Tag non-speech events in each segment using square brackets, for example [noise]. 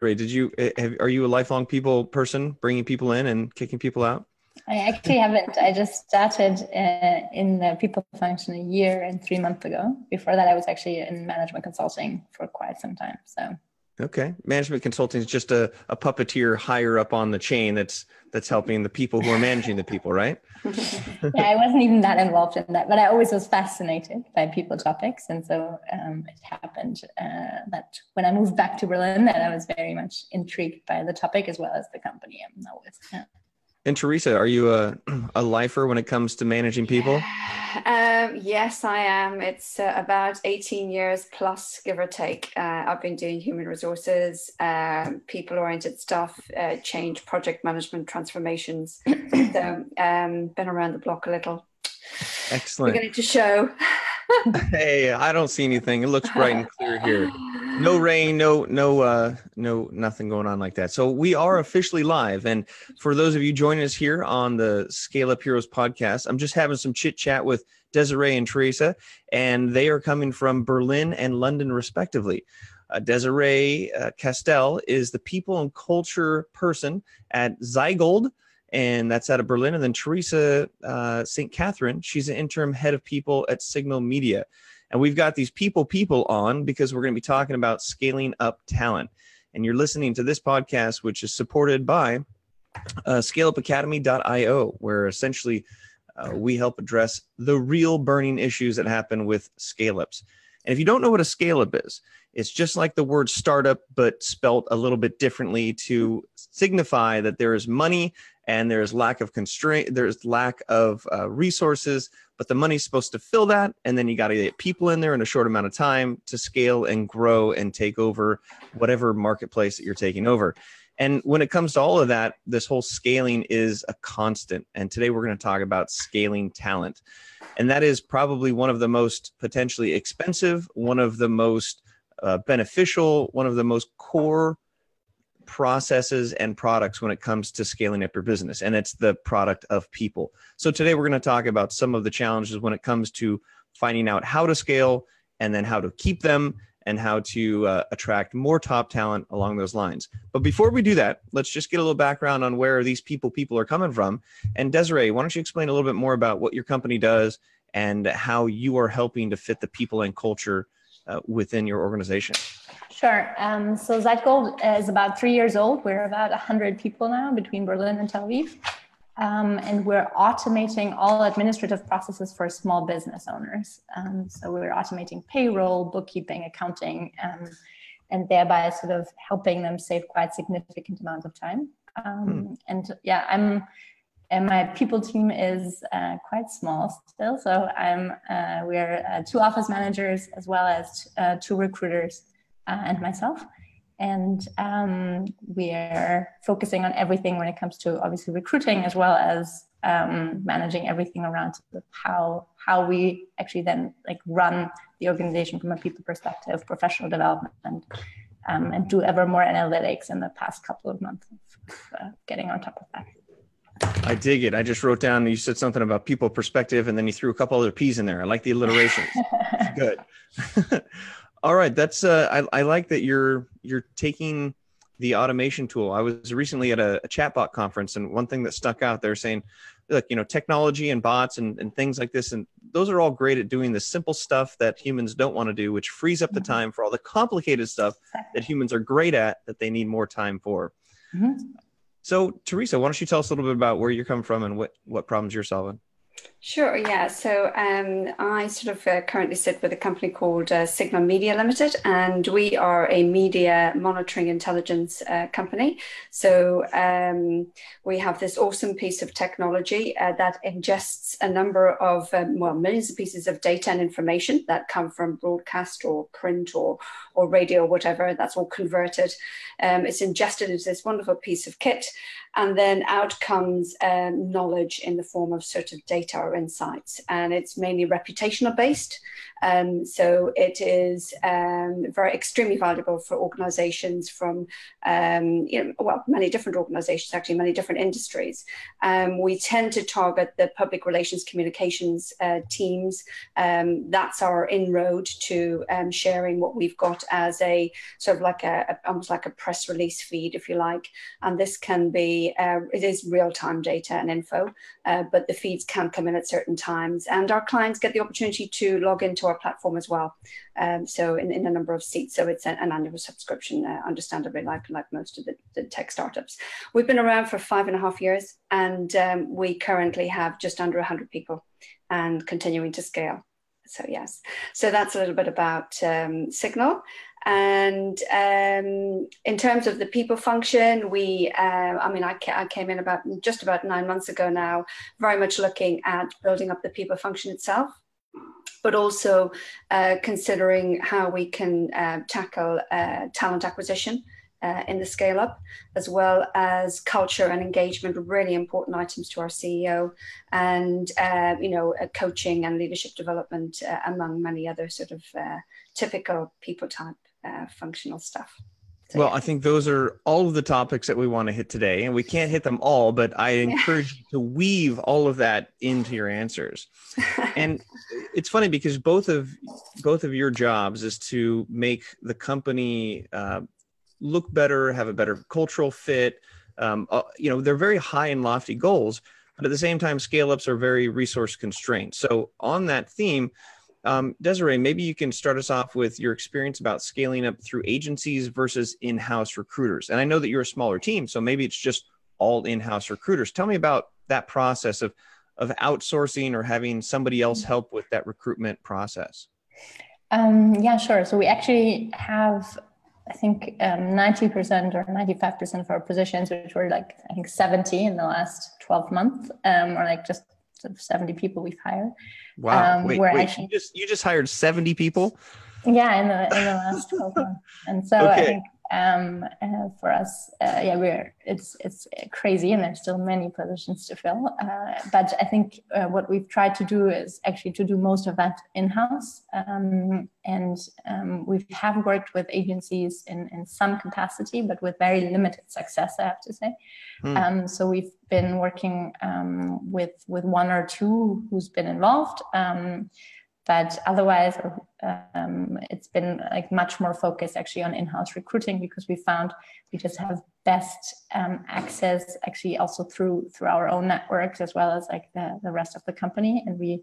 Great. Did you eh, have, are you a lifelong people person, bringing people in and kicking people out? I actually haven't. I just started uh, in the people function a year and three months ago. Before that, I was actually in management consulting for quite some time. So Okay. Management consulting is just a, a puppeteer higher up on the chain that's that's helping the people who are managing the people, right? [laughs] yeah, I wasn't even that involved in that, but I always was fascinated by people topics. And so um, it happened uh, that when I moved back to Berlin, that I was very much intrigued by the topic as well as the company I'm now with. Yeah. And Teresa, are you a, [clears throat] a lifer when it comes to managing people? Um, yes, I am. It's uh, about 18 years plus, give or take. Uh, I've been doing human resources, uh, people oriented stuff, uh, change, project management, transformations. [clears throat] so, um, been around the block a little. Excellent. Beginning to show. [laughs] hey, I don't see anything. It looks bright and clear here. [laughs] No rain, no, no, uh, no, nothing going on like that. So we are officially live. And for those of you joining us here on the Scale Up Heroes podcast, I'm just having some chit chat with Desiree and Teresa, and they are coming from Berlin and London, respectively. Uh, Desiree uh, Castell is the people and culture person at Zeitgold and that's out of Berlin. And then Teresa uh, St. Catherine, she's an interim head of people at Signal Media. And we've got these people people on because we're going to be talking about scaling up talent. And you're listening to this podcast, which is supported by uh, scaleupacademy.io, where essentially uh, we help address the real burning issues that happen with scale ups. And if you don't know what a scale up is, it's just like the word startup, but spelt a little bit differently to signify that there is money and there's lack of constraint there's lack of uh, resources but the money's supposed to fill that and then you got to get people in there in a short amount of time to scale and grow and take over whatever marketplace that you're taking over. And when it comes to all of that this whole scaling is a constant and today we're going to talk about scaling talent. And that is probably one of the most potentially expensive one of the most uh, beneficial one of the most core processes and products when it comes to scaling up your business, and it's the product of people. So today we're going to talk about some of the challenges when it comes to finding out how to scale and then how to keep them and how to uh, attract more top talent along those lines. But before we do that, let's just get a little background on where these people people are coming from. And Desiree, why don't you explain a little bit more about what your company does and how you are helping to fit the people and culture uh, within your organization? Sure. Um, so Zeitgold is about three years old. We're about 100 people now between Berlin and Tel Aviv. Um, and we're automating all administrative processes for small business owners. Um, so we're automating payroll, bookkeeping, accounting, um, and thereby sort of helping them save quite significant amounts of time. Um, hmm. And yeah, I'm, and my people team is uh, quite small still. So I'm, uh, we're uh, two office managers as well as uh, two recruiters uh, and myself. And um, we're focusing on everything when it comes to obviously recruiting as well as um, managing everything around how how we actually then like run the organization from a people perspective, professional development, um, and do ever more analytics in the past couple of months of uh, getting on top of that. I dig it. I just wrote down you said something about people perspective, and then you threw a couple other P's in there. I like the alliterations. [laughs] Good. [laughs] All right, that's uh, I, I like that you're you're taking the automation tool. I was recently at a, a chatbot conference, and one thing that stuck out, they're saying, look, you know, technology and bots and, and things like this, and those are all great at doing the simple stuff that humans don't want to do, which frees up the mm-hmm. time for all the complicated stuff that humans are great at that they need more time for. Mm-hmm. So, Teresa, why don't you tell us a little bit about where you're coming from and what what problems you're solving? Sure, yeah. So um, I sort of uh, currently sit with a company called uh, Signal Media Limited, and we are a media monitoring intelligence uh, company. So um, we have this awesome piece of technology uh, that ingests a number of, um, well, millions of pieces of data and information that come from broadcast or print or, or radio, or whatever. That's all converted. Um, it's ingested into this wonderful piece of kit, and then out comes um, knowledge in the form of sort of data insights. And it's mainly reputational based. Um, so it is um, very extremely valuable for organizations from, um, you know, well, many different organizations, actually, many different industries. Um, we tend to target the public relations communications uh, teams. Um, that's our inroad to sharing what we've got as a sort of like a, a, almost like a press release feed, if you like. And this can be, uh, it is real time data and info, uh, but the feeds can come in at certain times. And our clients get the opportunity to log into our platform as well. Um, so in, in a number of seats. So it's an, an annual subscription, uh, understandably, like, like most of the, the, tech startups. We've been around for five and a half years, and um, we currently have just under 100 people and continuing to scale. So yes, so that's a little bit about um, Signal. And um, in terms of the people function, we, uh, I mean, I, ca- I, came in about just about nine months ago now, very much looking at building up the people function itself but also uh, considering how we can uh, tackle uh, talent acquisition uh, in the scale up, as well as culture and engagement, really important items to our CEO, and uh, you know, coaching and leadership development, among many other sort of typical people type functional stuff. So, well, yeah. I think those are all of the topics that we want to hit today, and we can't hit them all, but I encourage you to weave all of that into your answers. [laughs] and it's funny because both of both of your jobs is to make the company uh, look better, have a better cultural fit. Um, uh, you know, they're very high and lofty goals, but at the same time, scale ups are very resource constrained. So, on that theme, um, Desiree, maybe you can start us off with your experience about scaling up through agencies versus in house recruiters. And I know that you're a smaller team, so maybe it's just all in house recruiters. Tell me about that process of, of outsourcing or having somebody else help with that recruitment process. Um, yeah, sure. So we actually have, I think, um, 90% or 95% of our positions, which were like, I think 70 in the last 12 months, um, or like just 70 people we've hired. Wow. Um, wait, wait actually, you just you just hired 70 people? Yeah, in the in the last 12 months. And so okay. I think um, uh, for us, uh, yeah, we're it's it's crazy, and there's still many positions to fill. Uh, but I think uh, what we've tried to do is actually to do most of that in house, um, and um, we have worked with agencies in in some capacity, but with very limited success, I have to say. Hmm. so we've been working um, with with one or two who's been involved. But otherwise um, it's been like much more focused actually on in-house recruiting because we found we just have best um, access actually also through through our own networks as well as like the, the rest of the company. And we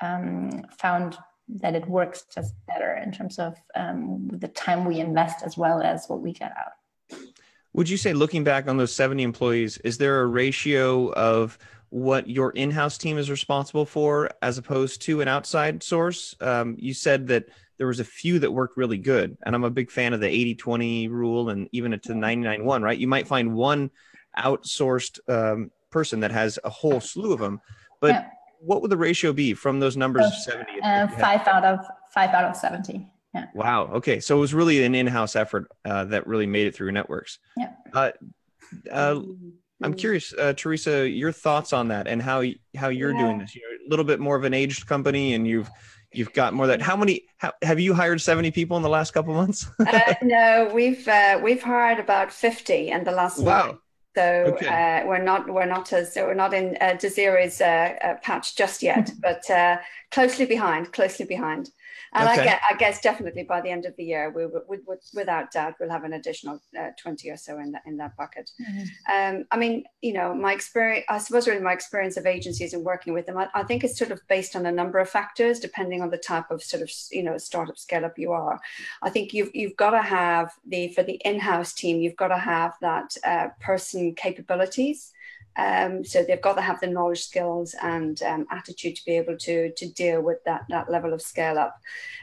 um, found that it works just better in terms of um, the time we invest as well as what we get out. Would you say looking back on those 70 employees is there a ratio of what your in-house team is responsible for as opposed to an outside source um, you said that there was a few that worked really good and i'm a big fan of the 80-20 rule and even to 99-1 right you might find one outsourced um, person that has a whole slew of them but yeah. what would the ratio be from those numbers of 70 uh, five out of five out of 70 yeah. Wow. Okay. So it was really an in-house effort uh, that really made it through networks. Yeah. Uh, uh, I'm curious, uh, Teresa, your thoughts on that and how how you're yeah. doing this. You're a little bit more of an aged company, and you've you've got more that. How many how, have you hired? Seventy people in the last couple months? uh, [laughs] no, we've uh, we've hired about fifty in the last. Wow. Month. So okay. uh, we're not we're not as we're not in uh, Desiree's uh, uh patch just yet, [laughs] but uh, closely behind, closely behind. And okay. I, guess, I guess definitely by the end of the year, we, we, we without doubt, we'll have an additional uh, 20 or so in that, in that bucket. Mm-hmm. Um, I mean, you know, my experience, I suppose really my experience of agencies and working with them, I, I, think it's sort of based on a number of factors, depending on the type of sort of, you know, startup scale up you are. I think you've, you've got to have the, for the in-house team, you've got to have that uh, person capabilities um, so they've got to have the knowledge, skills, and um, attitude to be able to to deal with that that level of scale up.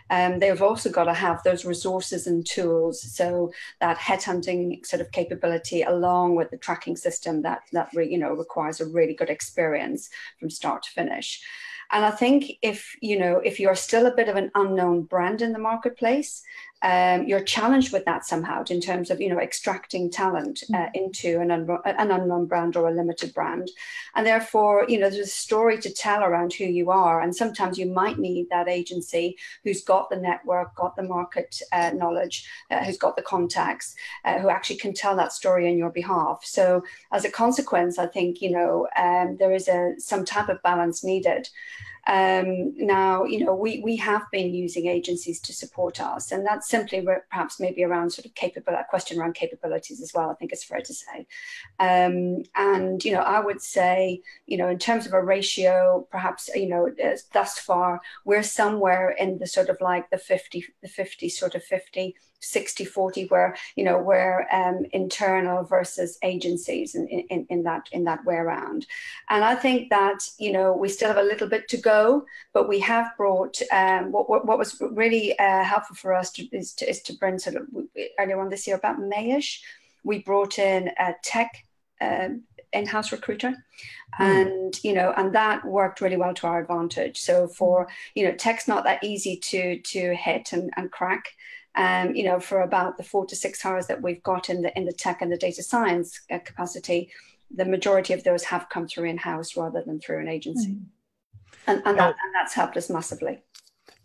Um, they've also got to have those resources and tools. So that headhunting sort of capability, along with the tracking system that that re, you know requires a really good experience from start to finish. And I think if you know if you're still a bit of an unknown brand in the marketplace, um, you're challenged with that somehow in terms of you know extracting talent uh, mm. into an, un- an unknown brand or a limited brand. And therefore you know there's a story to tell around who you are. And sometimes you might need that agency who's got the network got the market uh, knowledge uh, who's got the contacts uh, who actually can tell that story on your behalf. So as a consequence i think you know um, there is a some type of balance needed um, now, you know, we, we have been using agencies to support us, and that's simply perhaps maybe around sort of capable, a question around capabilities as well, I think it's fair to say. Um, and, you know, I would say, you know, in terms of a ratio, perhaps, you know, thus far, we're somewhere in the sort of like the 50, the 50 sort of 50 60 40 where you know where um, internal versus agencies in, in, in that in that way around. And i think that you know we still have a little bit to go but we have brought um, what, what, what was really uh, helpful for us to, is, to, is to bring sort of earlier on this year about mayish we brought in a tech um, in-house recruiter. Mm. and you know and that worked really well to our advantage. So for you know tech's not that easy to to hit and, and crack um, you know, for about the four to six hours that we've got in the in the tech and the data science uh, capacity, the majority of those have come through in house rather than through an agency, mm. and and, that, and that's helped us massively.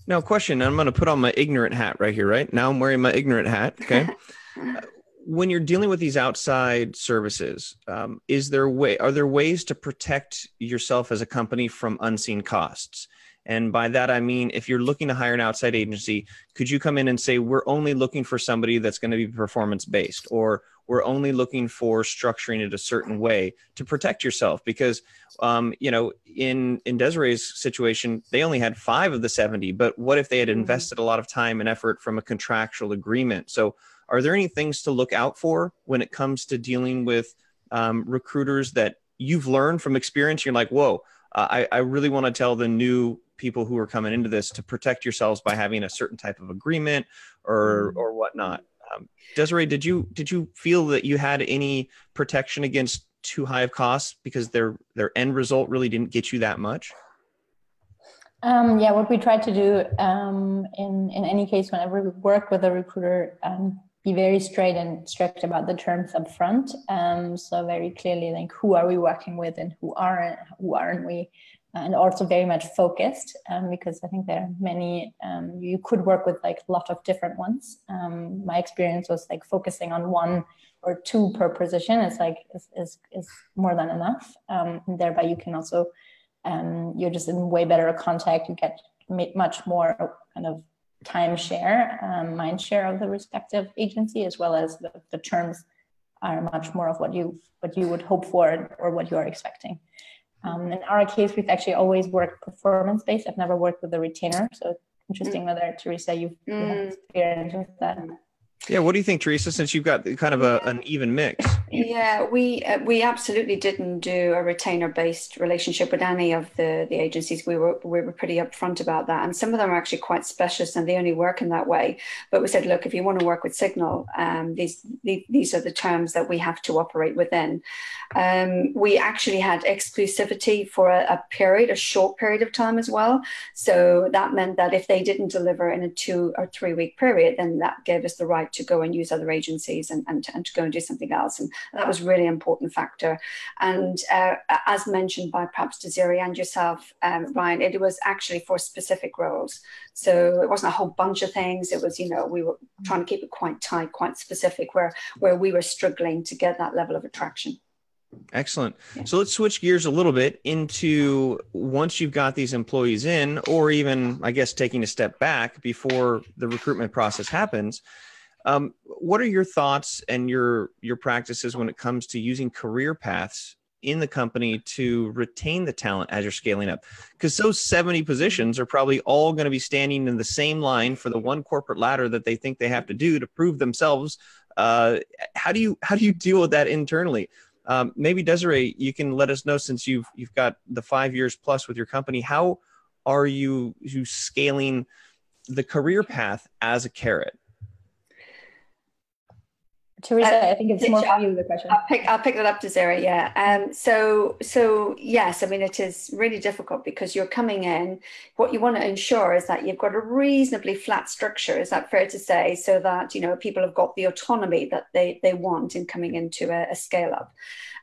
Now, question. I'm going to put on my ignorant hat right here. Right now, I'm wearing my ignorant hat. Okay. [laughs] when you're dealing with these outside services, um, is there way are there ways to protect yourself as a company from unseen costs? And by that, I mean, if you're looking to hire an outside agency, could you come in and say, we're only looking for somebody that's going to be performance based, or we're only looking for structuring it a certain way to protect yourself? Because, um, you know, in, in Desiree's situation, they only had five of the 70, but what if they had mm-hmm. invested a lot of time and effort from a contractual agreement? So, are there any things to look out for when it comes to dealing with um, recruiters that you've learned from experience? You're like, whoa, uh, I, I really want to tell the new people who are coming into this to protect yourselves by having a certain type of agreement or mm. or whatnot. Um, Desiree, did you did you feel that you had any protection against too high of costs because their their end result really didn't get you that much? Um, yeah, what we try to do um, in in any case, whenever we work with a recruiter, um, be very straight and strict about the terms up front. Um, so very clearly, like who are we working with and who aren't who aren't we and also very much focused um, because I think there are many, um, you could work with like a lot of different ones. Um, my experience was like focusing on one or two per position is like, is, is, is more than enough. Um, and thereby you can also, um, you're just in way better contact. You get much more kind of time share, um, mind share of the respective agency, as well as the, the terms are much more of what you, what you would hope for or what you're expecting. Um, in our case, we've actually always worked performance based. I've never worked with a retainer, so interesting mm. whether Teresa you've, mm. you have mm. experience with that. Yeah, what do you think, Teresa? Since you've got kind of a, an even mix. Yeah, we uh, we absolutely didn't do a retainer based relationship with any of the the agencies. We were we were pretty upfront about that, and some of them are actually quite specialist and they only work in that way. But we said, look, if you want to work with Signal, um, these these are the terms that we have to operate within. Um, we actually had exclusivity for a, a period, a short period of time as well. So that meant that if they didn't deliver in a two or three week period, then that gave us the right to go and use other agencies and, and, and to go and do something else. And that was really important factor. And uh, as mentioned by perhaps Desiree and yourself, um, Ryan, it was actually for specific roles. So it wasn't a whole bunch of things. It was, you know, we were trying to keep it quite tight, quite specific, where where we were struggling to get that level of attraction. Excellent. Yeah. So let's switch gears a little bit into once you've got these employees in, or even, I guess, taking a step back before the recruitment process happens. Um, what are your thoughts and your your practices when it comes to using career paths in the company to retain the talent as you're scaling up? Because those 70 positions are probably all going to be standing in the same line for the one corporate ladder that they think they have to do to prove themselves. Uh, how do you how do you deal with that internally? Um, maybe Desiree, you can let us know since you've you've got the five years plus with your company. How are you you scaling the career path as a carrot? Teresa, uh, I think it's more for you the question. I'll pick I'll pick that up Desiree. Yeah. Um. So so yes, I mean it is really difficult because you're coming in. What you want to ensure is that you've got a reasonably flat structure. Is that fair to say? So that you know people have got the autonomy that they they want in coming into a, a scale up.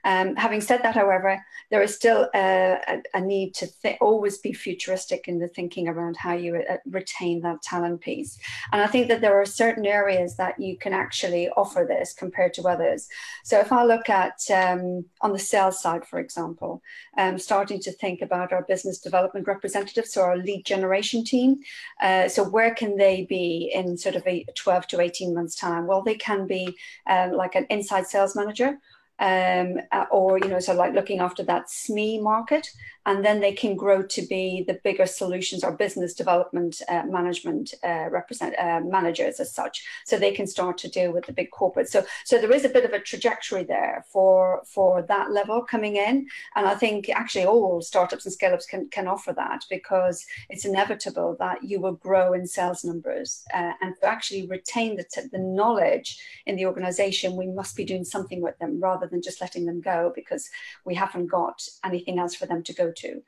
Um, having said that, however, there is still a, a, a need to th- always be futuristic in the thinking around how you uh, retain that talent piece. And I think that there are certain areas that you can actually offer this compared to others. So if I look at um, on the sales side, for example, um, starting to think about our business development representatives, so our lead generation team. Uh, so where can they be in sort of a 12 to 18 months time? Well, they can be um, like an inside sales manager um, uh, or you know, so like looking after that SME market, and then they can grow to be the bigger solutions or business development uh, management uh, represent uh, managers as such. So they can start to deal with the big corporates. So so there is a bit of a trajectory there for for that level coming in, and I think actually all startups and scale ups can can offer that because it's inevitable that you will grow in sales numbers uh, and to actually retain the the knowledge in the organization, we must be doing something with them rather than just letting them go because we haven't got anything else for them to go to.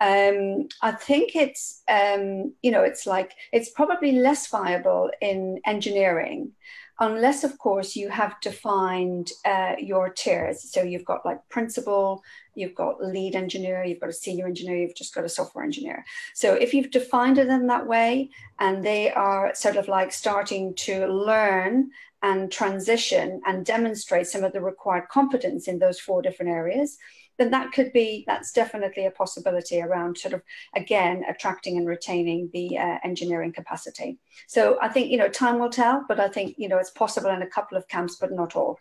Um, I think it's, um, you know, it's like, it's probably less viable in engineering unless of course you have defined uh, your tiers so you've got like principal you've got lead engineer you've got a senior engineer you've just got a software engineer so if you've defined it in that way and they are sort of like starting to learn and transition and demonstrate some of the required competence in those four different areas, then that could be, that's definitely a possibility around sort of, again, attracting and retaining the uh, engineering capacity. So I think, you know, time will tell, but I think, you know, it's possible in a couple of camps, but not all.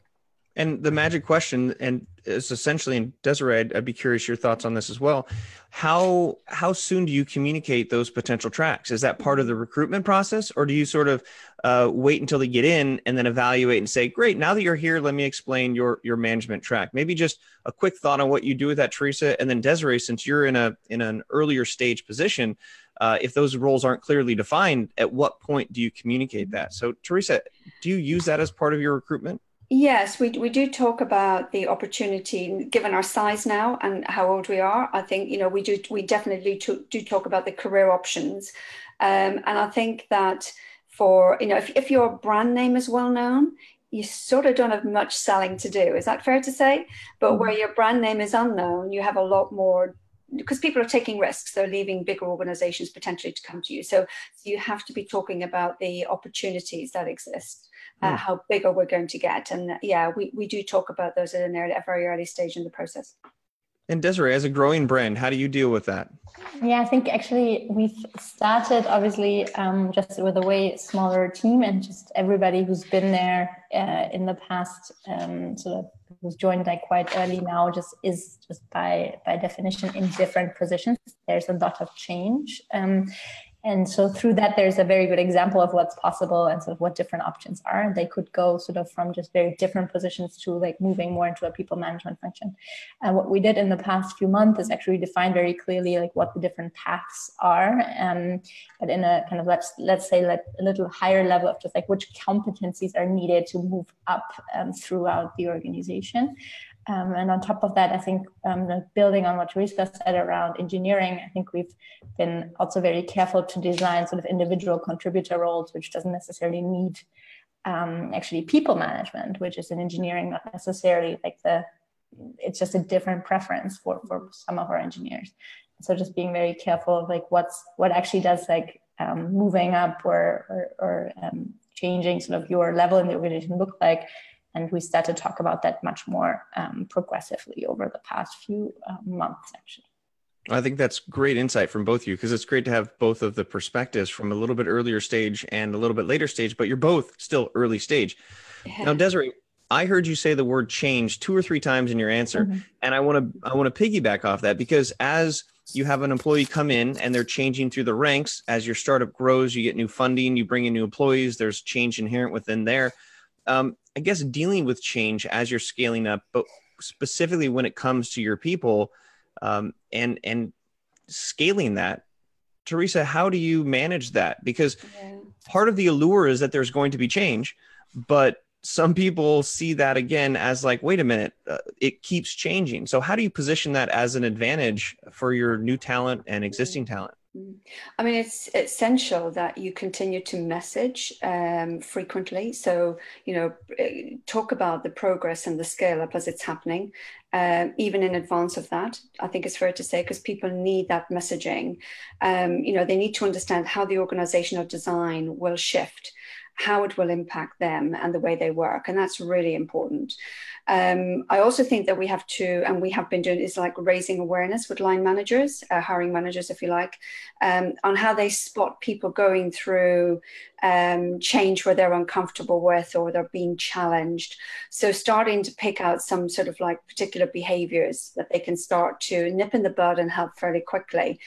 And the magic question, and it's essentially, and Desiree, I'd, I'd, be curious your thoughts on this as well. How how soon do you communicate those potential tracks? Is that part of the recruitment process, or do you sort of uh, wait until they get in and then evaluate and say, "Great, now that you're here, let me explain your your management track." Maybe just a quick thought on what you do with that, Teresa, and then Desiree, since you're in a in an earlier stage position, uh, if those roles aren't clearly defined, at what point do you communicate that? So, Teresa, do you use that as part of your recruitment? Yes, we, we do talk about the opportunity given our size now and how old we are. I think, you know, we do, we definitely do, do talk about the career options. Um, and I think that for, you know, if, if your brand name is well known, you sort of don't have much selling to do. Is that fair to say? But mm-hmm. where your brand name is unknown, you have a lot more because people are taking risks they're leaving bigger organizations potentially to come to you so, so you have to be talking about the opportunities that exist uh, mm. how bigger we're going to get. And uh, yeah, we, we do talk about those at an early, a very early stage in the process. And Desiree, as a growing brand, how do you deal with that? Yeah, I think actually we've started obviously um, just with a way smaller team and just everybody who's been there uh, in the past, um, sort of who's joined like quite early now, just is just by by definition in different positions. There's a lot of change, um, and so through that there's a very good example of what's possible and sort of what different options are. And they could go sort of from just very different positions to like moving more into a people management function. And what we did in the past few months is actually define very clearly like what the different paths are. Um, but in a kind of let's let's say like a little higher level of just like which competencies are needed to move up um, throughout the organization um, and on top of that, I think um, building on what Teresa said around engineering, I think we've been also very careful to design sort of individual contributor roles, which doesn't necessarily need um, actually people management, which is in engineering not necessarily like the, it's just a different preference for, for some of our engineers. So just being very careful of like what's, what actually does like um, moving up or, or, or um, changing sort of your level in the organization look like and we start to talk about that much more um, progressively over the past few uh, months, actually. I think that's great insight from both of you because it's great to have both of the perspectives from a little bit earlier stage and a little bit later stage, but you're both still early stage. Yeah. Now, Desiree, I heard you say the word change two or three times in your answer, mm-hmm. and I want to I want to piggyback off that because as you have an employee come in and they're changing through the ranks as your startup grows, you get new funding, you bring in new employees, there's change inherent within there. Um, I guess dealing with change as you're scaling up, but specifically when it comes to your people um, and and scaling that. Teresa, how do you manage that? Because yeah. part of the allure is that there's going to be change, but some people see that again as like, wait a minute, uh, it keeps changing. So how do you position that as an advantage for your new talent and existing talent? Mm. I mean, it's essential that you continue to message um, frequently. So, you know, eh, talk about the progress and the scale up as it's happening, um, even in advance of that. I think it's fair to say because people need that messaging. Um, you know, they need to understand how the organizational design will shift how it will impact them and the way they work. And that's really important. Um, I also think that we have to, and we have been doing, is like raising awareness with line managers, uh, hiring managers, if you like, um, on how they spot people going through um, change where they're uncomfortable with or they're being challenged. So starting to pick out some sort of like particular behaviors that they can start to nip in the bud and help fairly quickly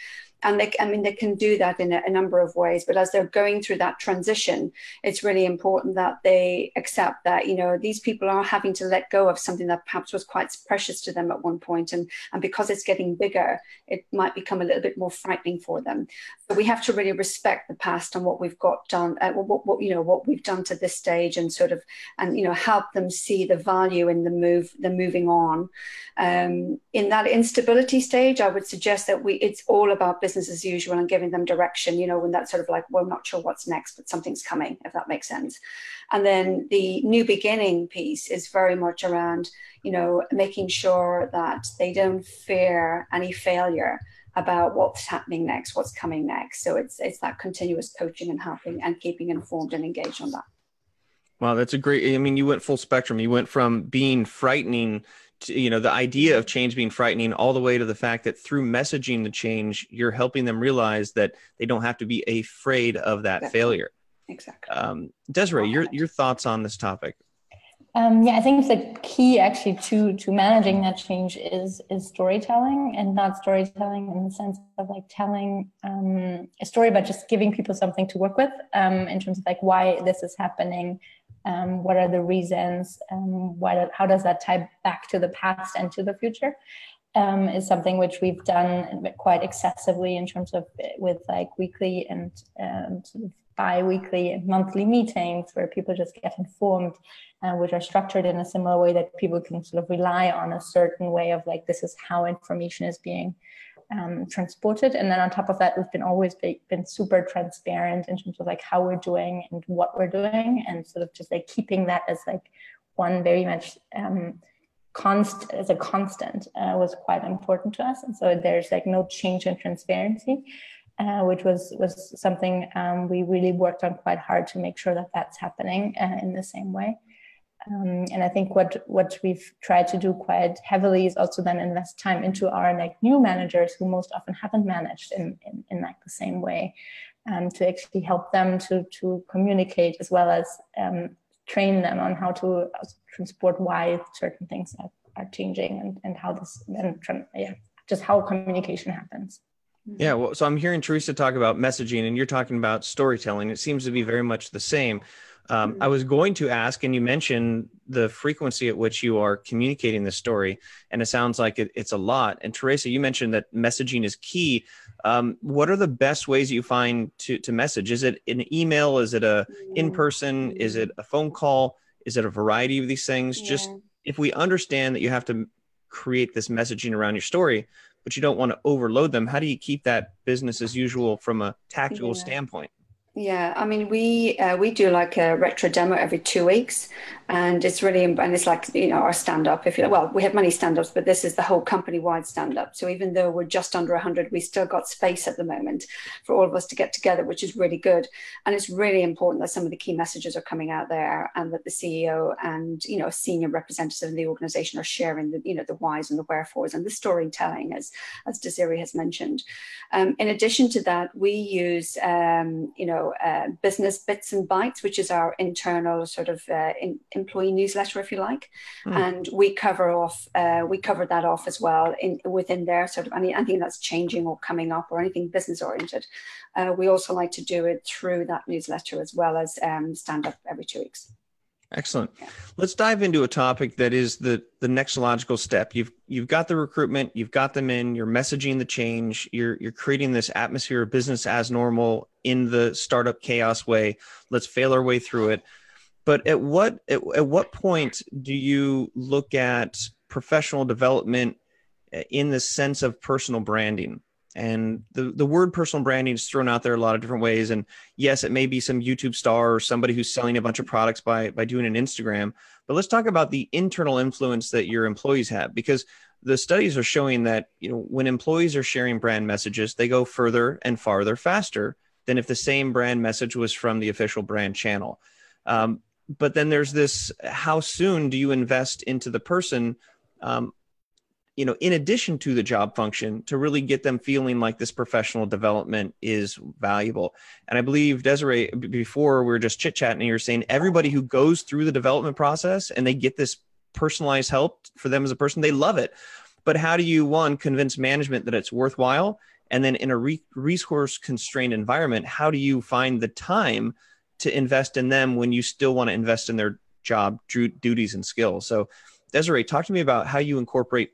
and they, I mean, they can do that in a, a, number of ways. But as they're going through that transition, it's really important that they accept that you know these people are having to let go of something that perhaps was quite precious to them at one point, and and because it's getting bigger, it might become a little bit more frightening for them. So we have to really respect the past and what we've got done, uh, what, what you know what we've done to this stage, and sort of and you know help them see the value in the move, the moving on. Um, in that instability stage, I would suggest that we it's all about business as usual and giving them direction, you know, when that's sort of like, well, I'm not sure what's next, but something's coming, if that makes sense. And then the new beginning piece is very much around, you know, making sure that they don't fear any failure about what's happening next, what's coming next. So it's it's that continuous coaching and helping and keeping informed and engaged on that. Wow, that's a great. I mean, you went full spectrum. You went from being frightening you know the idea of change being frightening all the way to the fact that through messaging the change you're helping them realize that they don't have to be afraid of that exactly. failure. Exactly. Um, desiree your, your thoughts on this topic? Um, yeah, I think the key actually to to managing that change is is storytelling, and not storytelling in the sense of like telling um, a story, but just giving people something to work with um, in terms of like why this is happening, um, what are the reasons um, why, how does that tie back to the past and to the future um, is something which we've done quite excessively in terms of with like weekly and um, sort of bi-weekly and monthly meetings where people just get informed uh, which are structured in a similar way that people can sort of rely on a certain way of like this is how information is being um, transported. And then on top of that, we've been always be, been super transparent in terms of like how we're doing and what we're doing, and sort of just like keeping that as like one very much um, const as a constant uh, was quite important to us. And so there's like no change in transparency. Uh, which was was something um, we really worked on quite hard to make sure that that's happening uh, in the same way. Um, and I think what what we've tried to do quite heavily is also then invest time into our like new managers who most often haven't managed in in, in like the same way, um, to actually help them to to communicate as well as um, train them on how to transport why certain things are, are changing and, and how this and yeah just how communication happens. Yeah, well, so I'm hearing Teresa talk about messaging, and you're talking about storytelling. It seems to be very much the same. Um, I mm-hmm. was going to ask, and you mentioned the frequency at which you are communicating the story, and it sounds like it, it's a lot. And Teresa, you mentioned that messaging is key. Um, what are the best ways you find to to message? Is it an email? Is it a in person? Is it a phone call? Is it a variety of these things? Yeah. Just if we understand that you have to create this messaging around your story, but you don't want to overload them, how do you keep that business as usual from a tactical yeah. standpoint? Yeah, I mean, we uh, we do like a retro demo every two weeks, and it's really and it's like you know our stand up. If you well, we have many stand ups, but this is the whole company wide stand up. So even though we're just under hundred, we still got space at the moment for all of us to get together, which is really good. And it's really important that some of the key messages are coming out there, and that the CEO and you know senior representatives of the organisation are sharing the you know the whys and the wherefores and the storytelling, as as Desiree has mentioned. Um, in addition to that, we use um, you know uh, business bits and bytes, which is our internal sort of uh, in, employee newsletter, if you like, mm. and we cover off uh, we cover that off as well in within there. Sort of any, anything that's changing or coming up or anything business oriented. Uh, we also like to do it through that newsletter as well as um, stand up every two weeks. Excellent. Let's dive into a topic that is the the next logical step. You've you've got the recruitment, you've got them in, you're messaging the change, you're you're creating this atmosphere of business as normal in the startup chaos way. Let's fail our way through it. but at what at, at what point do you look at professional development uh, in the sense of personal branding? And the, the word personal branding is thrown out there a lot of different ways. And yes, it may be some YouTube star or somebody who's selling a bunch of products by, by doing an Instagram. But let's talk about the internal influence that your employees have because the studies are showing that you know when employees are sharing brand messages, they go further and farther faster than if the same brand message was from the official brand channel. Um, but then there's this: how soon do you invest into the person? Um, you know, in addition to the job function, to really get them feeling like this professional development is valuable. And I believe Desiree, before we were just chit chatting, and you're saying everybody who goes through the development process and they get this personalized help for them as a person, they love it. But how do you one convince management that it's worthwhile? And then in a re- resource constrained environment, how do you find the time to invest in them when you still want to invest in their job duties and skills? So, Desiree, talk to me about how you incorporate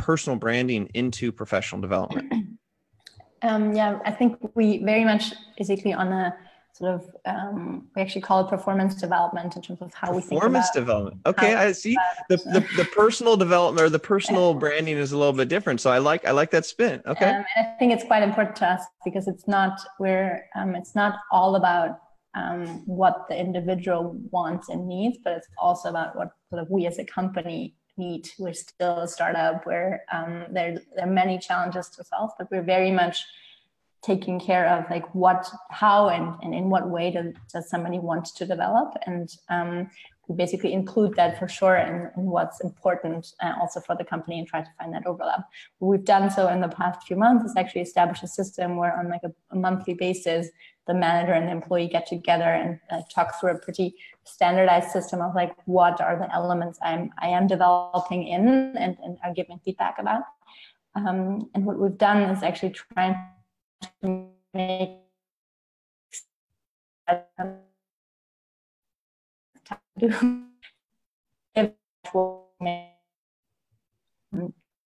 personal branding into professional development. [clears throat] Um, yeah, I think we very much basically on a sort of um, we actually call it performance development in terms of how we think performance development. Okay, I see the, the the personal development or the personal [laughs] branding is a little bit different. So I like I like that spin. Okay, um, I think it's quite important to us because it's not where um, it's not all about um, what the individual wants and needs, but it's also about what sort of we as a company We're still a startup where um, there there are many challenges to solve, but we're very much taking care of like what how and, and in what way does, does somebody want to develop? And um, we basically include that for sure in, in what's important uh, also for the company and try to find that overlap. What we've done so in the past few months is actually establish a system where on like a, a monthly basis the manager and the employee get together and uh, talk through a pretty standardized system of like what are the elements i'm i am developing in and, and are giving feedback about. Um, and what we've done is actually trying to make [laughs]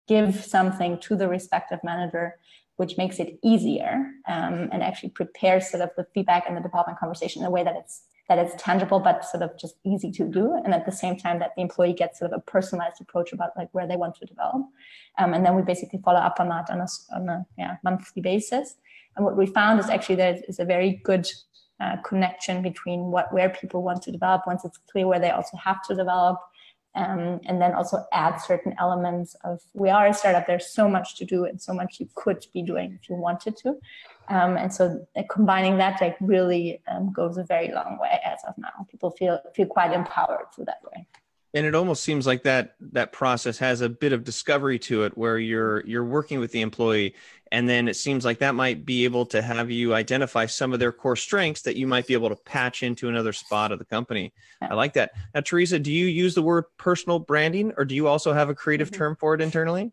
give something to the respective manager which makes it easier um, and actually prepares sort of the feedback and the development conversation in a way that it's that it's tangible but sort of just easy to do and at the same time that the employee gets sort of a personalized approach about like where they want to develop. Um, and then we basically follow up on that on a, on a yeah, monthly basis. And what we found is actually there is a very good uh, connection between what where people want to develop once it's clear where they also have to develop um, and then also add certain elements of we are a startup there's so much to do and so much you could be doing if you wanted to. Um, and so uh, combining that like really um, goes a very long way as of now. People feel feel quite empowered through that way. And it almost seems like that that process has a bit of discovery to it where you're you're working with the employee and then it seems like that might be able to have you identify some of their core strengths that you might be able to patch into another spot of the company. I like that. Now, Teresa, do you use the word personal branding or do you also have a creative mm-hmm. term for it internally?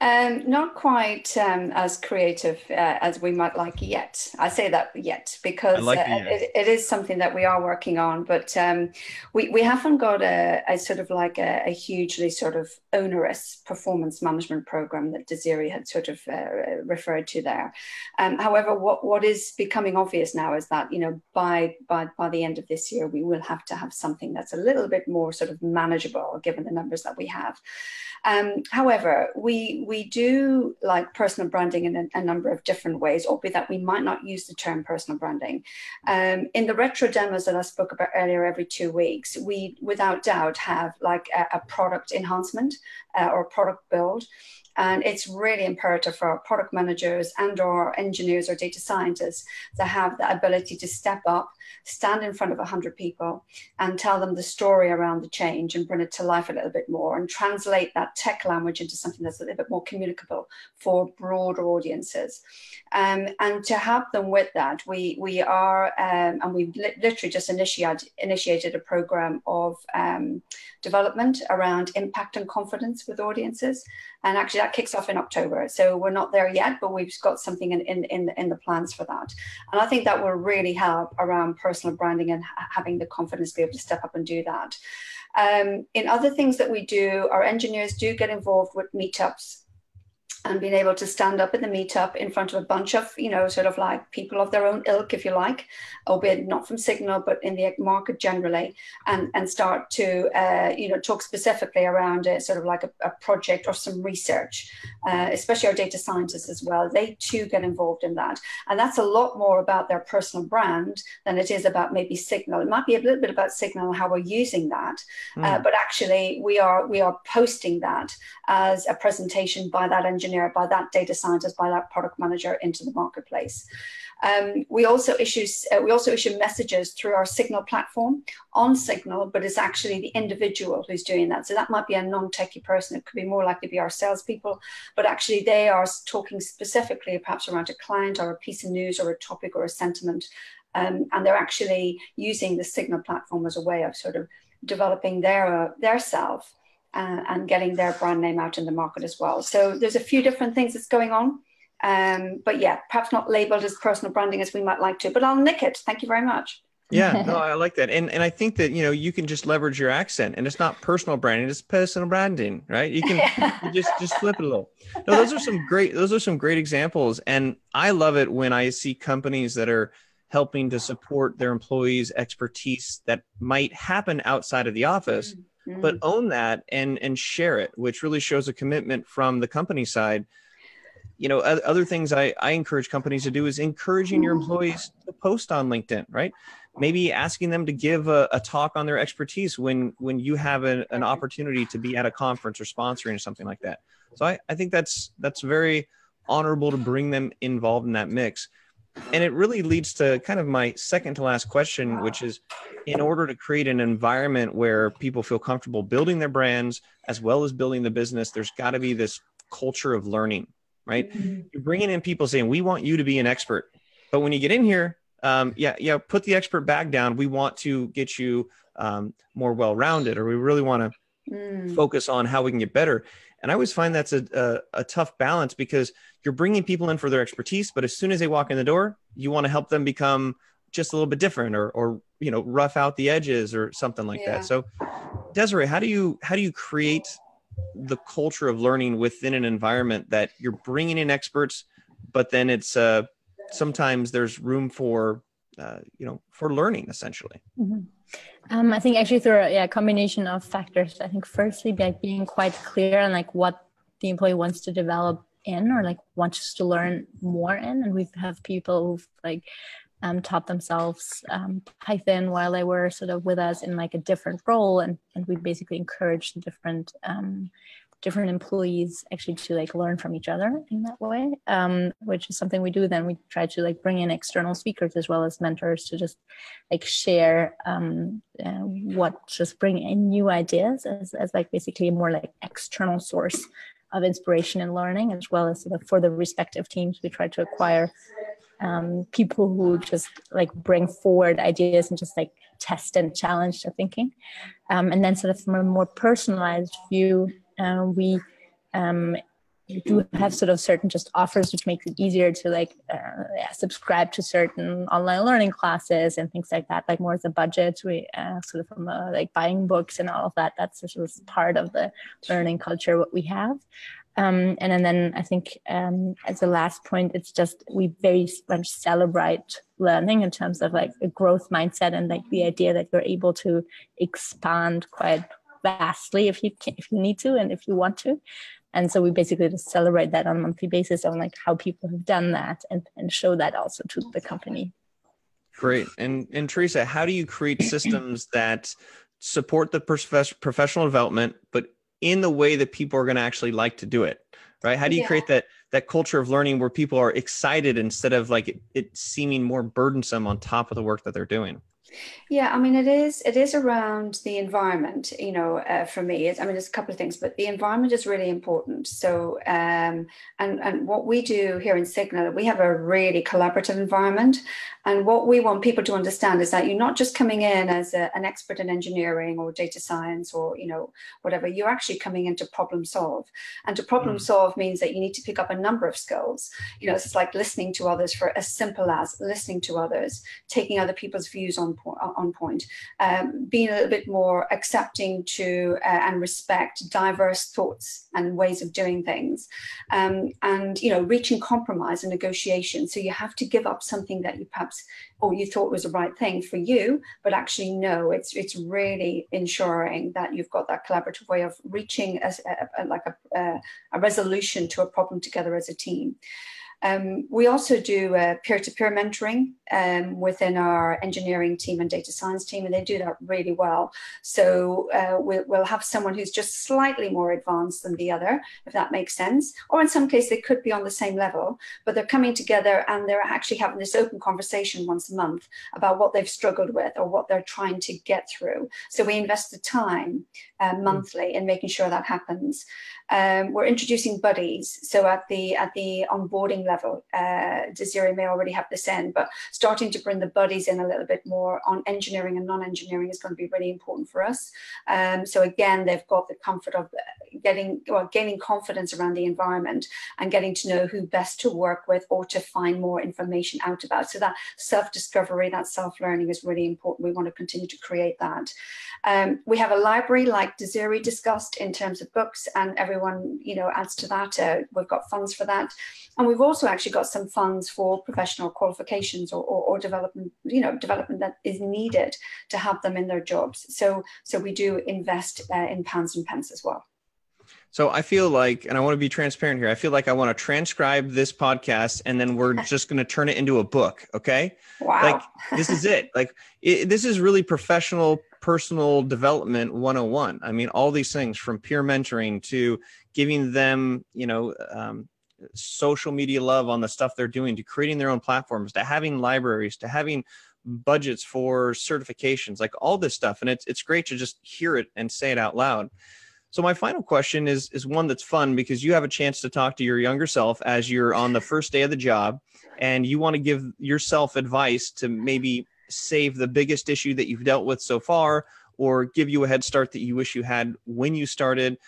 Um, not quite um, as creative uh, as we might like yet. I say that yet because like uh, it, it is something that we are working on, but um, we, we haven't got a, a sort of like a, a, hugely sort of onerous performance management program that Desiree had sort of uh, referred to there. Um, however, what, what is becoming obvious now is that, you know, by, by, by the end of this year, we will have to have something that's a little bit more sort of manageable given the numbers that we have. Um, however, we, we we do like personal branding in a, a, number of different ways, albeit that we might not use the term personal branding. Um, in the retro demos that I spoke about earlier every two weeks, we without doubt have like a, a product enhancement uh, or product build and it's really imperative for our product managers and our engineers or data scientists to have the ability to step up, stand in front of 100 people and tell them the story around the change and bring it to life a little bit more and translate that tech language into something that's a little bit more communicable for broader audiences. Um, and to help them with that, we, we are, um, and we've li- literally just initiated, initiated a program of um, development around impact and confidence with audiences. And actually, that kicks off in October. So we're not there yet, but we've got something in, in, in, in the plans for that. And I think that will really help around personal branding and having the confidence to be able to step up and do that. Um, in other things that we do, our engineers do get involved with meetups and being able to stand up at the meetup in front of a bunch of, you know, sort of like people of their own ilk, if you like, albeit not from Signal, but in the market generally, and, and start to, uh, you know, talk specifically around a, sort of like a, a project or some research, uh, especially our data scientists as well. They too get involved in that. And that's a lot more about their personal brand than it is about maybe Signal. It might be a little bit about Signal and how we're using that, mm. uh, but actually we are we are posting that as a presentation by that engineer engineer, by that data scientist, by that product manager into the marketplace. Um, we also issue uh, we also issue messages through our Signal platform on Signal, but it's actually the individual who's doing that. So that might be a non-techie person. It could be more likely to be our salespeople, but actually they are talking specifically perhaps around a client or a piece of news or a topic or a sentiment, um, and they're actually using the Signal platform as a way of sort of developing their uh, their self uh, and getting their brand name out in the market as well. So there's a few different things that's going on. Um, but yeah, perhaps not labeled as personal branding as we might like to, but I'll nick it. Thank you very much. yeah, [laughs] no, I like that. And and I think that, you know, you can just leverage your accent and it's not personal branding, it's personal branding, right? You can [laughs] you just just flip it a little. No, those are some great those are some great examples. And I love it when I see companies that are helping to support their employees' expertise that might happen outside of the office. Mm. but own that and and share it which really shows a commitment from the company side. You know other things I, I encourage companies to do is encouraging your employees to post on linkedin right? Maybe asking them to give a, a talk on their expertise when when you have an, an opportunity to be at a conference or sponsoring or something like that. So I, I think that's that's very honorable to bring them involved in that mix and it really leads to kind of my second to last question, which is in order to create an environment where people feel comfortable building their brands as well as building the business, there's got to be this culture of learning, right? Mm-hmm. You're bringing in people saying, we want you to be an expert. But when you get in here, um, yeah, yeah, put the expert bag down. We want to get you um, more well rounded, or we really want to mm. focus on how we can get better. And I always find that's a, a, a, tough balance because you're bringing people in for their expertise, but as soon as they walk in the door, you want to help them become just a little bit different or, or you know, rough out the edges or something like yeah. that. So, Desiree, how do you how do you create the culture of learning within an environment that you're bringing in experts, but then it's uh, sometimes there's room for uh, you know for learning essentially. Mm-hmm. Um, I think actually through a yeah, combination of factors. I think firstly, like being quite clear on like what the employee wants to develop in or like wants to learn more in, and we have people who've like um, taught themselves um, Python while they were sort of with us in like a different role, and and we basically encourage the different um, different employees actually to like learn from each other in that way um, which is something we do. Then we try to like bring in external speakers as well as mentors to just like share um, uh, what just bring in new ideas as, as like basically a more like external source of inspiration and learning as well as for the respective teams we try to acquire um, people who just like bring forward ideas and just like test and challenge their thinking. Um, and then sort of from a more personalized view uh, we um, do have sort of certain just offers which makes it easier to like uh, yeah, subscribe to certain online learning classes and things like that like more as a budget. We uh, sort of from uh, like buying books and all of that that's sort of part of the learning culture what we have. Um, and, and then I think um, as a last point, it's just we very much celebrate learning in terms of like a growth mindset and like the idea that you're able to expand quite vastly if you can, if you need to and if you want to. And so we basically just celebrate that on a monthly basis on like how people have done that and, and show that also to the company. Great. And and teresa how do you create systems that support the professional development but in the way that people are going to actually like to do it right? How do you yeah. create that that culture of learning where people are excited instead of like it, it seeming more burdensome on top of the work that they're doing yeah, I mean, it is it is around the environment. You know, uh, for me, it's, I mean, there's a couple of things, but the environment is really important. So, um, and and what we do here in Signal, we have a really collaborative environment, and what we want people to understand is that you're not just coming in as a, an expert in engineering or data science or you know whatever. You're actually coming in to problem solve, and to problem mm. solve means that you need to pick up a number of skills. You know, it's like listening to others for as simple as listening to others, taking other people's views on point, on point. Um, being a little bit more accepting to uh, and respect diverse thoughts and ways of doing things, um, and you know, reaching compromise and negotiation. So you have to give up something that you perhaps or you thought was the right thing for you, but actually no, it's it's really ensuring that you've got that collaborative way of reaching a, a, a like a, a resolution to a problem together as a team. Um, we also do peer-to-peer mentoring um, within our engineering team and data science team, and they do that really well. So uh, we'll, we'll, have someone who's just slightly more advanced than the other, if that makes sense. Or in some cases, they could be on the same level, but they're coming together and they're actually having this open conversation once a month about what they've struggled with or what they're trying to get through. So we invest the time uh, mm. monthly and making sure that happens. Um, we're introducing buddies. So at the at the onboarding level, uh, Desiree may already have this in, but starting to bring the buddies in a little bit more on engineering and non-engineering is going to be really important for us. Um, so again, they've got the comfort of getting well, gaining confidence around the environment and getting to know who best to work with or to find more information out about. So that self-discovery, that self-learning is really important. We want to continue to create that. Um, we have a library like Desiree discussed in terms of books and everyone, you know, adds to that. Uh, we've got funds for that. And we've also actually got some funds for professional qualifications or, or, or development, you know, development that is needed to have them in their jobs. So, so we do invest uh, in pounds and pence as well. So I feel like, and I want to be transparent here. I feel like I want to transcribe this podcast, and then we're [laughs] just going to turn it into a book. Okay. Wow. Like this is it. Like it, this is really professional personal development 101 i mean all these things from peer mentoring to giving them you know um, social media love on the stuff they're doing to creating their own platforms to having libraries to having budgets for certifications like all this stuff. And it's, it's great to just hear it and say it out loud. So my final question is is one that's fun because you have a chance to talk to your younger self as you're on the first day of the job and you want to give yourself advice to maybe save the biggest issue that you've dealt with so far or give you a head start that you wish you had when you started.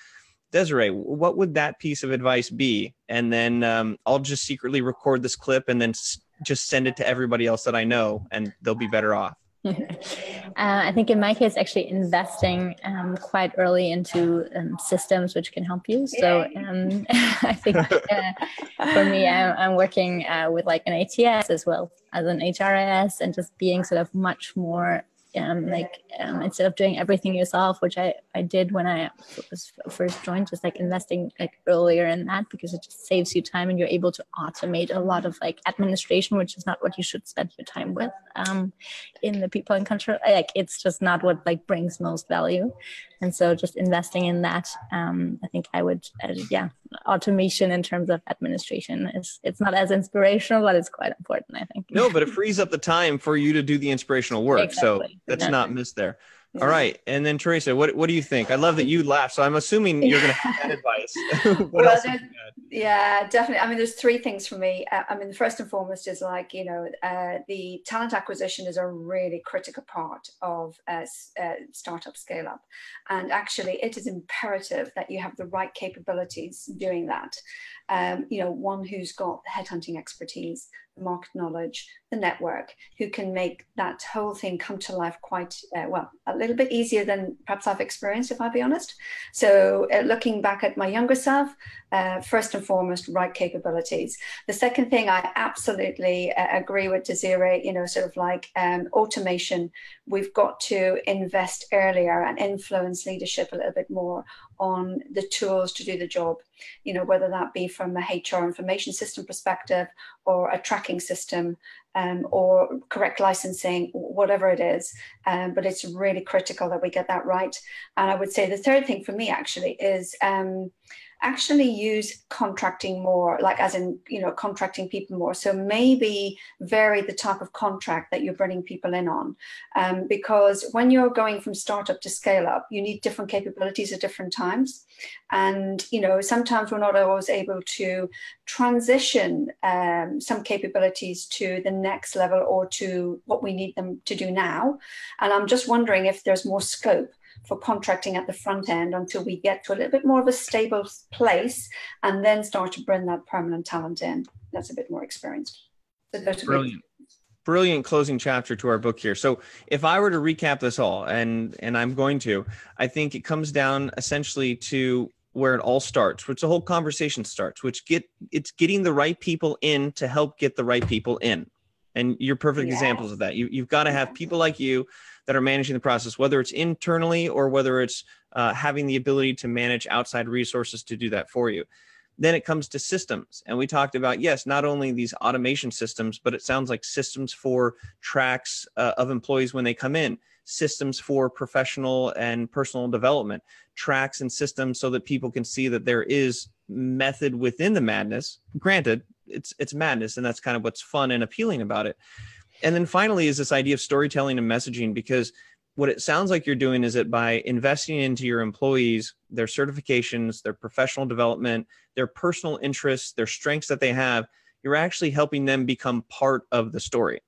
Desiree, what would that piece of advice be? And then um, I'll just secretly record this clip and then s- just send it to everybody else that I know, and they'll be better off. [laughs] uh, I think in my case, actually investing um, quite early into um, systems which can help you. So um, [laughs] I think uh, for me, I'm, I'm working uh, with like an ATS as well as an HRIS and just being sort of much more um, like um, instead of doing everything yourself, which I, I did when I was first joined, just like investing like earlier in that because it just saves you time and you're able to automate a lot of like administration, which is not what you should spend your time with um, in the people and culture. Like it's just not what like brings most value. And so just investing in that, um, I think I would, uh, yeah, automation in terms of administration is it's not as inspirational, but it's quite important, I think. No, but it frees up the time for you to do the inspirational work. Exactly. So that's exactly. not missed there. All right. And then Teresa, what, what do you think? I love that you laugh. So I'm assuming you're going to have that [laughs] advice. [laughs] well, yeah, definitely. I mean, there's three things for me. Uh, I mean, the first and foremost is like, you know, uh, the talent acquisition is a really critical part of uh, uh, startup scale up. And actually, it is imperative that you have the right capabilities doing that. Um, you know, one who's got headhunting expertise, market knowledge, the network, who can make that whole thing come to life quite uh, well, a little bit easier than perhaps I've experienced, if I be honest. So, uh, looking back at my younger self, uh, first and foremost, right capabilities. The second thing I absolutely uh, agree with Desiree, you know, sort of like um, automation. We've got to invest earlier and influence leadership a little bit more on the tools to do the job, you know, whether that be from a HR information system perspective or a tracking system um, or correct licensing, whatever it is. Um, but it's really critical that we get that right. And I would say the third thing for me actually is um, actually use contracting more, like as in, you know, contracting people more. So maybe vary the type of contract that you're bringing people in on. Um, because when you're going from startup to scale up, you need different capabilities at different times. And, you know, sometimes we're not always able to transition um, some capabilities to the next level or to what we need them to do now. And I'm just wondering if there's more scope for contracting at the front end until we get to a little bit more of a stable place and then start to bring that permanent talent in that's a bit more experienced. So Brilliant. brilliant closing chapter to our book here. So if I were to recap this all, and and I'm going to, I think it comes down essentially to where it all starts, which the whole conversation starts, which get it's getting the right people in to help get the right people in. And you're perfect examples of that. You, you've got to have people like you that are managing the process, whether it's internally or whether it's uh, having the ability to manage outside resources to do that for you. Then it comes to systems. And we talked about, yes, not only these automation systems, but it sounds like systems for tracks uh, of employees when they come in, systems for professional and personal development, tracks and systems so that people can see that there is method within the madness. Granted, it's it's madness, and that's kind of what's fun and appealing about it. And then finally is this idea of storytelling and messaging because what it sounds like you're doing is that by investing into your employees, their certifications, their professional development, their personal interests, their strengths that they have, you're actually helping them become part of the story.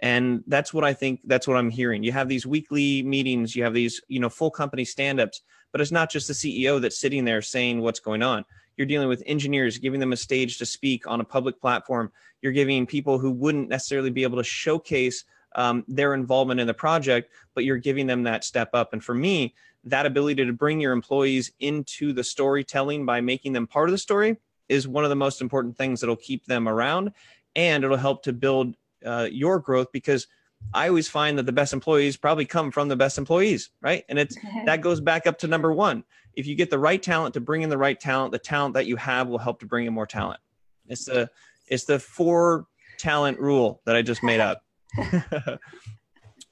And that's what I think that's what I'm hearing. You have these weekly meetings, you have these, you know, full company stand-ups, but it's not just the CEO that's sitting there saying what's going on. You're dealing with engineers, giving them a stage to speak on a public platform. You're giving people who wouldn't necessarily be able to showcase um, their involvement in the project, but you're giving them that step up. And for me, that ability to bring your employees into the storytelling by making them part of the story is one of the most important things that'll keep them around and it'll help to build uh, your growth because I always find that the best employees probably come from the best employees, right? And it's [laughs] that goes back up to number one. If you get the right talent to bring in the right talent, the talent that you have will help to bring in more talent. It's the it's the four talent rule that I just made up. [laughs]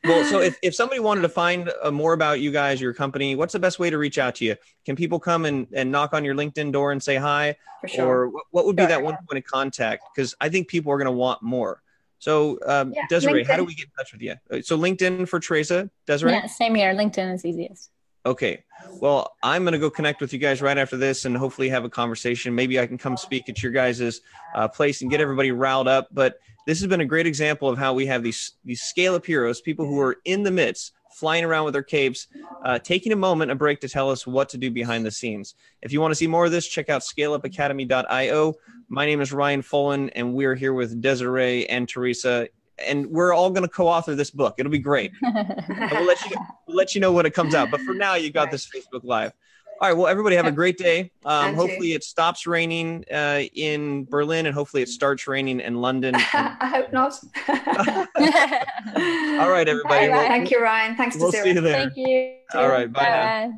well, so if, if somebody wanted to find uh, more about you guys, your company, what's the best way to reach out to you? Can people come and, and knock on your LinkedIn door and say hi? Sure. Or what, what would be sure. that one point of contact? Because I think people are going to want more. So, um, yeah, Desiree, LinkedIn. how do we get in touch with you? Uh, so, LinkedIn for Teresa, Desiree? Yeah, same here. LinkedIn is easiest. Okay. Well, I'm going to go connect with you guys right after this and hopefully have a conversation. Maybe I can come speak at your guys' uh, place and get everybody riled up. But this has been a great example of how we have these these scale up heroes, people who are in the midst, flying around with their capes, uh, taking a moment, a break to tell us what to do behind the scenes. If you want to see more of this, check out scaleupacademy.io. My name is Ryan Foland, and we're here with Desiree and Teresa and we're all going to co-author this book. It'll be great. [laughs] we'll let you we'll let you know when it comes out. But for now, you got this Facebook Live. All right. Well, everybody have a great day. Um, hopefully, it stops raining uh, in Berlin, and hopefully, it starts raining in London. [laughs] I hope not. [laughs] All right, everybody. Bye, well, thank you, Ryan. Thanks we'll to see you there. Thank you. All right. Bye. bye.